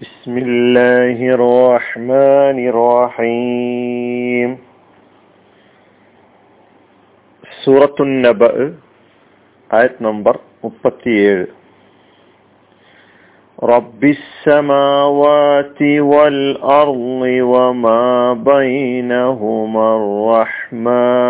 بسم الله الرحمن الرحيم. سورة النبأ آية نمبر 37 رب السماوات والأرض وما بينهما الرحمن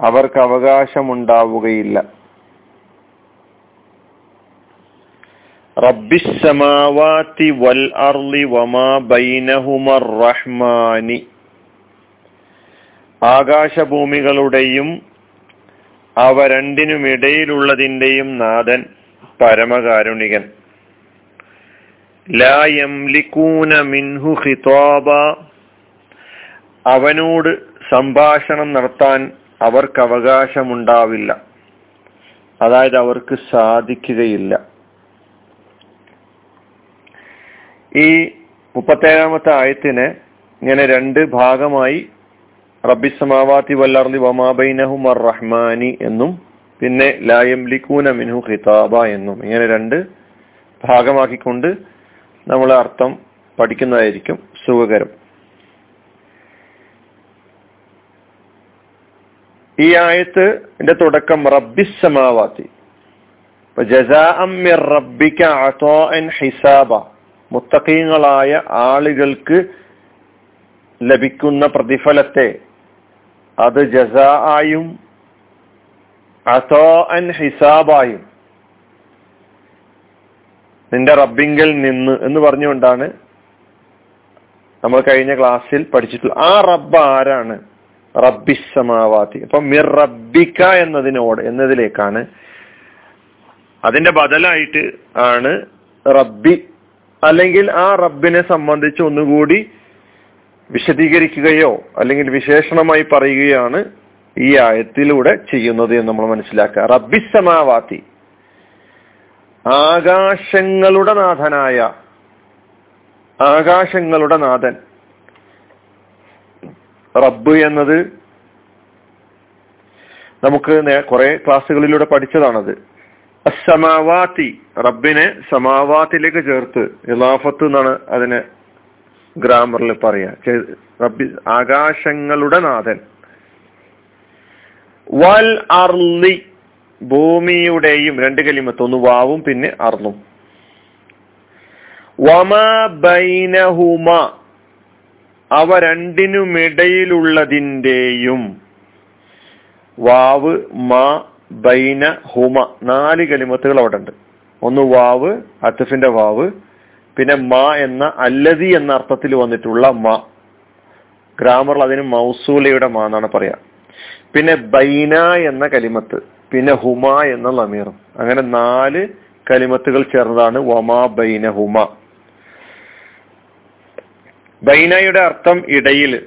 അവർക്ക് അവകാശമുണ്ടാവുകയില്ല. റബ്ബിസ്സമാവാത്തി വമാ ബൈനഹുമർ റഹ്മാനി. ആകാശഭൂമികളുടെയും അവ രണ്ടിനുമിടയിലുള്ളതിന്റെയും നാഥൻ പരമകാരുണികൻ. ലാ മിൻഹു ഖിതാബ. അവനോട് സംഭാഷണം നടത്താൻ അവർക്ക് അവകാശമുണ്ടാവില്ല. അതായത് അവർക്ക് സാധിക്കുകയില്ല. ഈ മുപ്പത്തേഴാമത്തെ ആയത്തിനെ ഇങ്ങനെ രണ്ട് ഭാഗമായി റബ്ബി സമാവാത്തി വല്ലർലി വമാബൈനഹും അർ റഹ്മാനി എന്നും പിന്നെ ലായം ലിഖൂന മിൻഹു ഖിതാബ എന്നും ഇങ്ങനെ രണ്ട് ഭാഗമാക്കിക്കൊണ്ട് നമ്മൾ അർത്ഥം പഠിക്കുന്നതായിരിക്കും സുഖകരം. ഈ ആയത്ത് എന്റെ തുടക്കം റബ്ബിസ് സമാവാത്തി റബ്ബിക്ക ഹിസാബ മുത്തഖീങ്ങളായ ആളുകൾക്ക് ലഭിക്കുന്ന പ്രതിഫലത്തെ അത് ജസായും അൻ ഹിസാബായും നിന്റെ റബ്ബിങ്കിൽ നിന്ന് എന്ന് പറഞ്ഞുകൊണ്ടാണ് നമ്മൾ കഴിഞ്ഞ ക്ലാസ്സിൽ പഠിച്ചിട്ടുള്ളത് ആ റബ്ബ് ആരാണ്? റബ്ബിസമാവാത്തി അപ്പൊ മിർ റബ്ബിക്ക എന്നതിനോട് എന്നതിലേക്കാണ് അതിന്റെ ബദലായിട്ട് ആണ് റബ്ബി. അല്ലെങ്കിൽ ആ റബ്ബിനെ സംബന്ധിച്ച് ഒന്നുകൂടി വിശദീകരിക്കുകയോ അല്ലെങ്കിൽ വിശേഷണമായി പറയുകയാണ് ഈ ആയത്തിലൂടെ ചെയ്യുന്നത് എന്ന് നമ്മൾ മനസ്സിലാക്കുക. റബ്ബിസമാവാത്തി ആകാശങ്ങളുടെ നാഥനായ ആകാശങ്ങളുടെ നാഥൻ. റബ്ബ് എന്നത് നമുക്ക് കുറെ ക്ലാസ്സുകളിലൂടെ പഠിച്ചതാണത്. അസമാവാത്തി റബ്ബിനെ സമാവാത്തിലേക്ക് ചേർത്ത് ഇലാഫത്ത് എന്നാണ് അതിനെ ഗ്രാമറിൽ പറയാ. റബ്ബി ആകാശങ്ങളുടെ നാഥൻ. വൽ അർലി ഭൂമിയുടെയും രണ്ട് കലിമത്ത് ഒന്ന് വാവും പിന്നെ അർന്നും വമ ബൈനഹുമ അവ രണ്ടിനുമിടയിലുള്ളതിന്റെയും വാവ് മ ബൈന ഹുമ. നാല് കലിമത്തുകൾ അവിടെ ഉണ്ട് ഒന്ന് വാവ് അത്തഫിന്റെ വാവ്. പിന്നെ മ എന്ന അല്ലതി എന്ന അർത്ഥത്തിൽ വന്നിട്ടുള്ള മ. ഗ്രാമറിൽ അതിന് മൗസൂലയുടെ മ എന്നാണ് പറയാ. പിന്നെ ബൈന എന്ന കലിമത്ത്. പിന്നെ ഹുമ എന്ന ലമീറും. അങ്ങനെ നാല് കലിമത്തുകൾ ചേർന്നതാണ് വമാ ബൈന ഹുമ. ബൈനയുടെ അർത്ഥം ഇടയിൽ.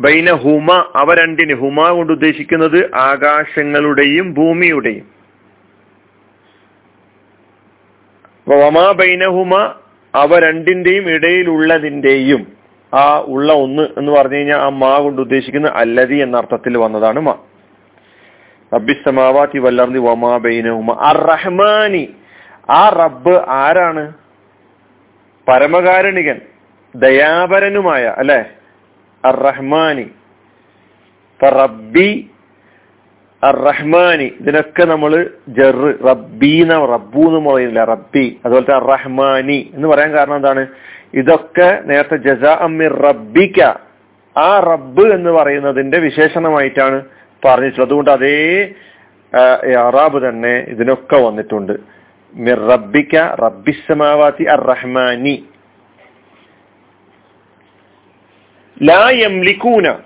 ബൈന ഹുമ അവ രണ്ടിന് ഹുമ കൊണ്ട് ഉദ്ദേശിക്കുന്നത് ആകാശങ്ങളുടെയും ഭൂമിയുടെയും. വമാ ബൈനഹുമ അവ രണ്ടിന്റെയും ഇടയിലുള്ളതിന്റെയും. ആ ഉള്ള ഒന്ന് എന്ന് പറഞ്ഞു കഴിഞ്ഞാൽ ആ മാ കൊണ്ട് ഉദ്ദേശിക്കുന്ന അല്ലതി എന്ന അർത്ഥത്തിൽ വന്നതാണ് മാ. റബ്ബിസമാവാത്തി വല്ലർന്നി വമാ ബൈനഹുമ അർ റഹ്മാനി ആ റബ്ബ് ആരാണ്? പരമകാരുണികൻ ദയാപരനുമായ അല്ലെ? അറഹ്മാനി റഹ്മാനി റബ്ബി റഹ്മാനി ഇതിനൊക്കെ നമ്മൾ ജറ് റബ്ബീന റബ്ബു എന്ന് പറയുന്നില്ല റബ്ബി. അതുപോലെ തന്നെ റഹ്മാനി എന്ന് പറയാൻ കാരണം എന്താണ്? ഇതൊക്കെ നേരത്തെ ജസാ അമ്മിർ റബ്ബിക്ക. ആ റബ്ബ് എന്ന് പറയുന്നതിന്റെ വിശേഷണമായിട്ടാണ് പറഞ്ഞിട്ടുള്ളത്. അതുകൊണ്ട് അതേ അറാബ് തന്നെ ഇതിനൊക്കെ വന്നിട്ടുണ്ട്. മിർ റബ്ബിക്ക റബ്ബിസമാവാത്തി അർ റഹ്മാനി ലാ യംലിക്കൂന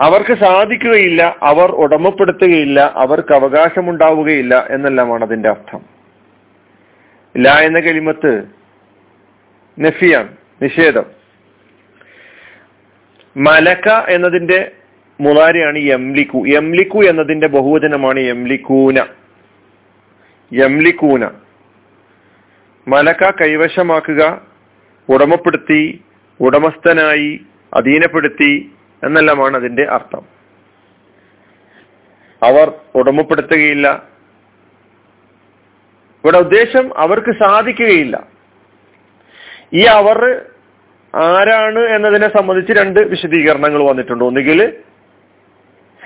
അവർക്ക് സാധിക്കുകയില്ല അവർ ഉടമപ്പെടുത്തുകയില്ല അവർക്ക് അവകാശമുണ്ടാവുകയില്ല എന്നെല്ലാമാണ് അതിന്റെ അർത്ഥം. ല എന്ന കലിമത്ത് നഫിയാണ് നിഷേധം. മലക്ക എന്നതിന്റെ മുതാരിയാണ് യംലിക്കു. യംലിക്കു എന്നതിന്റെ ബഹുവചനമാണ് യംലിക്കൂന. യംലിക്കൂന മലക്ക കൈവശമാക്കുക ഉടമപ്പെടുത്തി ഉടമസ്ഥനായി അധീനപ്പെടുത്തി എന്നെല്ലാമാണ് അതിന്റെ അർത്ഥം. അവർ ഉടമപ്പെടുത്തുകയില്ല. ഇവിടെ ഉദ്ദേശം അവർക്ക് സാധിക്കുകയില്ല. ഈ അവർ ആരാണ് എന്നതിനെ സംബന്ധിച്ച് രണ്ട് വിശദീകരണങ്ങൾ വന്നിട്ടുണ്ട്. ഒന്നുകിൽ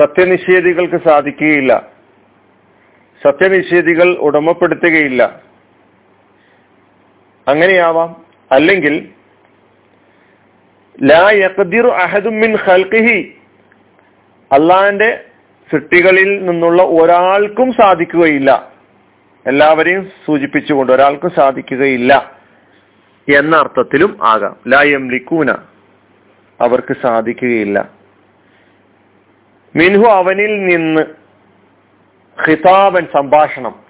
സത്യനിഷേധികൾക്ക് സാധിക്കുകയില്ല. സത്യനിഷേധികൾ ഉടമപ്പെടുത്തുകയില്ല. അങ്ങനെയാവാം. അല്ലെങ്കിൽ ലാ യഖ്ദിറു അഹദും മിൻ ഖൽഖിഹി സൃഷ്ടികളിൽ നിന്നുള്ള ഒരാൾക്കും സാധിക്കുകയില്ല. എല്ലാവരെയും സൂചിപ്പിച്ചുകൊണ്ട് ഒരാൾക്കും സാധിക്കുകയില്ല എന്ന അർത്ഥത്തിലും ആകാം. ലാ യംലിക്കൂന അവർക്ക് സാധിക്കുകയില്ല. മിൻഹു അവനിൽ നിന്ന് ഖിതാബൻ സംഭാഷണം.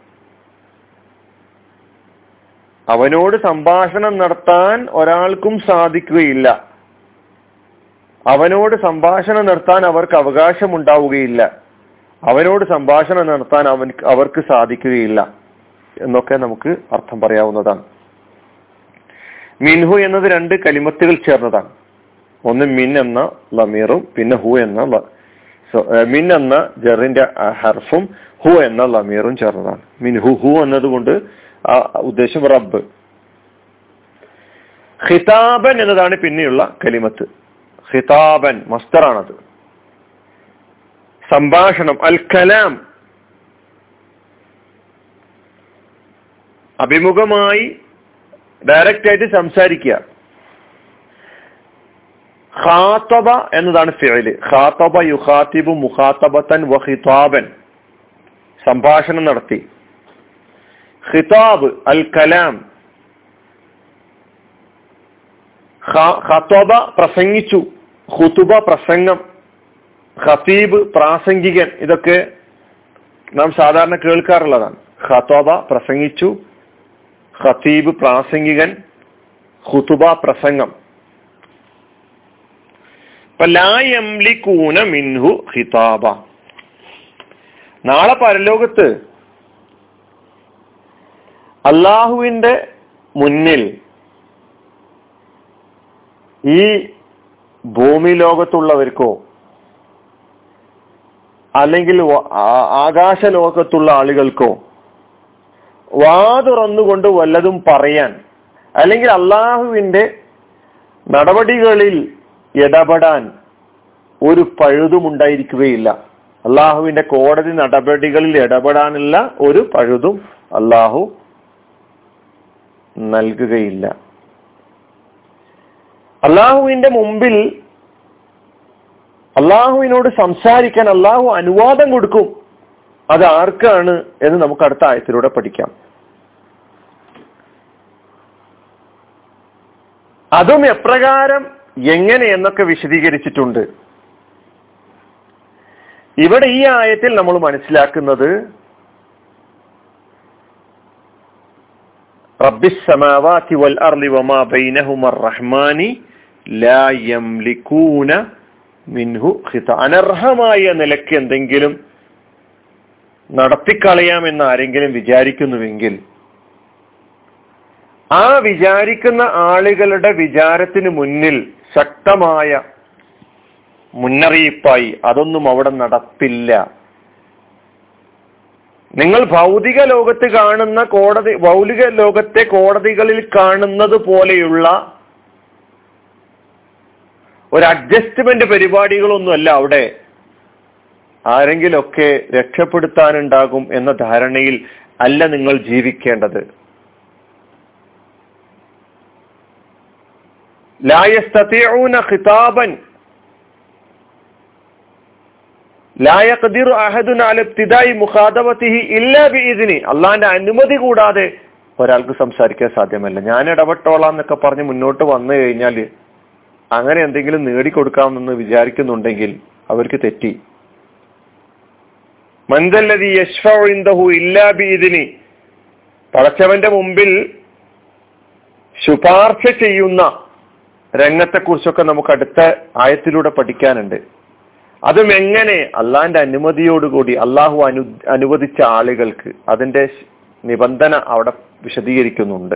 അവനോട് സംഭാഷണം നടത്താൻ ഒരാൾക്കും സാധിക്കുകയില്ല. അവനോട് സംഭാഷണം നടത്താൻ അവർക്ക് അവകാശം ഉണ്ടാവുകയില്ല അവനോട് സംഭാഷണം നടത്താൻ അവൻ അവർക്ക് സാധിക്കുകയില്ല. എന്നൊക്കെ നമുക്ക് അർത്ഥം പറയാവുന്നതാണ്. മിൻഹു എന്നത് രണ്ട് കലിമത്തുകൾ ചേർന്നതാണ്. ഒന്ന് മിൻ എന്ന ലമീറും പിന്നെ ഹു എന്ന മിൻ എന്ന ജറിന്റെ ഹർഫും ഹു എന്ന ലമീറും ചേർന്നതാണ്. മിൻ ഹു എന്നതുകൊണ്ട് ആ ഉദ്ദേശം റബ്ബ്. ഖിതാബൻ എന്നതാണ് പിന്നെയുള്ള കലിമത്ത്. ഖിതാബൻ മസ്തറാണത്. സംഭാഷണം അൽ കലാം അഭിമുഖമായി ഡയറക്റ്റ് ആയിട്ട് സംസാരിക്കുക. ഖാത്തബ എന്നതാണ് ഫിഅൽ. ഖാത്തബ യുഖാത്തിബു മുഖാത്തബത്തൻ വ ഖിതാബൻ. സംഭാഷണം നടത്തി. ഖിതാബ് അൽ കലാം. ഖത്തോബ പ്രസംഗിച്ചു. ഖുതുബ പ്രസംഗം. ഖത്തീബ് പ്രാസംഗികൻ. ഇതൊക്കെ നാം സാധാരണ കേൾക്കാറുള്ളതാണ്. ഖത്തോബ പ്രസംഗിച്ചു. ഖത്തീബ് പ്രാസംഗികൻ. ഖുതുബ പ്രസംഗം. യംലിക്കൂന മിൻഹു ഖിതാബ. നാളെ പരലോകത്ത് അള്ളാഹുവിന്റെ മുന്നിൽ ഈ ഭൂമി ലോകത്തുള്ളവർക്കോ അല്ലെങ്കിൽ ആകാശ ലോകത്തുള്ള ആളുകൾക്കോ വാതുറന്നുകൊണ്ട് വല്ലതും പറയാൻ അല്ലെങ്കിൽ അള്ളാഹുവിന്റെ നടപടികളിൽ ഇടപെടാൻ ഒരു പഴുതും ഉണ്ടായിരിക്കുകയില്ല അള്ളാഹുവിന്റെ കോടതി നടപടികളിൽ ഇടപെടാനുള്ള ഒരു പഴുതും അള്ളാഹു നൽകുകയില്ല. അള്ളാഹുവിന്റെ മുമ്പിൽ അള്ളാഹുവിനോട് സംസാരിക്കാൻ അള്ളാഹു അനുവാദം കൊടുക്കും. അത് ആർക്കാണ് എന്ന് നമുക്ക് അടുത്ത ആയത്തിലൂടെ പഠിക്കാം. അതും എപ്രകാരം എങ്ങനെ എന്നൊക്കെ വിശദീകരിച്ചിട്ടുണ്ട്. ഇവിടെ ഈ ആയത്തിൽ നമ്മൾ മനസ്സിലാക്കുന്നത് വൽ അർളി വമാ റഹ്മാനി ലാ യംലികൂന മിൻഹു ഖിത. അനർഹമായ നിലയ്ക്ക് എന്തെങ്കിലും നടത്തിക്കളയാമെന്ന് ആരെങ്കിലും വിചാരിക്കുന്നുവെങ്കിൽ ആ വിചാരിക്കുന്ന ആളുകളുടെ വിചാരത്തിന് മുന്നിൽ ശക്തമായ മുന്നറിയിപ്പായി അതൊന്നും അവിടെ നടപ്പില്ല. നിങ്ങൾ ഭൗതിക ലോകത്ത് കാണുന്ന കോടതി ഭൗതിക ലോകത്തെ കോടതികളിൽ കാണുന്നത് പോലെയുള്ള ഒരു അഡ്ജസ്റ്റ്മെന്റ് പരിപാടികളൊന്നുമല്ല അവിടെ. ആരെങ്കിലൊക്കെ രക്ഷപ്പെടുത്താനുണ്ടാകും എന്ന ധാരണയിൽ അല്ല നിങ്ങൾ ജീവിക്കേണ്ടത്. ലായസ്തൂന ഖിതാബൻ അള്ളാന്റെ അനുമതി കൂടാതെ ഒരാൾക്ക് സംസാരിക്കാൻ സാധ്യമല്ല. ഞാൻ ഇടപെട്ടോളാം എന്നൊക്കെ പറഞ്ഞ് മുന്നോട്ട് വന്നു കഴിഞ്ഞാൽ അങ്ങനെ എന്തെങ്കിലും നേടിക്കൊടുക്കാമെന്ന് വിചാരിക്കുന്നുണ്ടെങ്കിൽ അവർക്ക് തെറ്റി. മന്ദല്ലതി യശ്വഹു ഇല്ലാ ബീദിനി പടച്ചവന്റെ മുമ്പിൽ ശുപാർശ ചെയ്യുന്ന രംഗത്തെക്കുറിച്ചൊക്കെ നമുക്ക് അടുത്ത ആയത്തിലൂടെ പഠിക്കാനുണ്ട്. അതും എങ്ങനെ അള്ളാന്റെ അനുമതിയോടുകൂടി അള്ളാഹു അനു അനുവദിച്ച ആളുകൾക്ക് അതിന്റെ നിബന്ധന അവിടെ വിശദീകരിക്കുന്നുണ്ട്.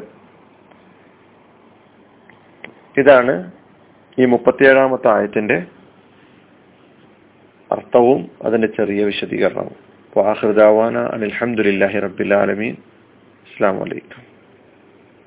ഇതാണ് ഈ മുപ്പത്തിയേഴാമത്തെ ആയത്തിന്റെ അർത്ഥവും അതിന്റെ ചെറിയ വിശദീകരണവും. വാഹൃദാവാന അനിൽഹമുല്ലാഹി റബ്ബിൽ ആലമീൻ. അസ്സാം വലൈക്കും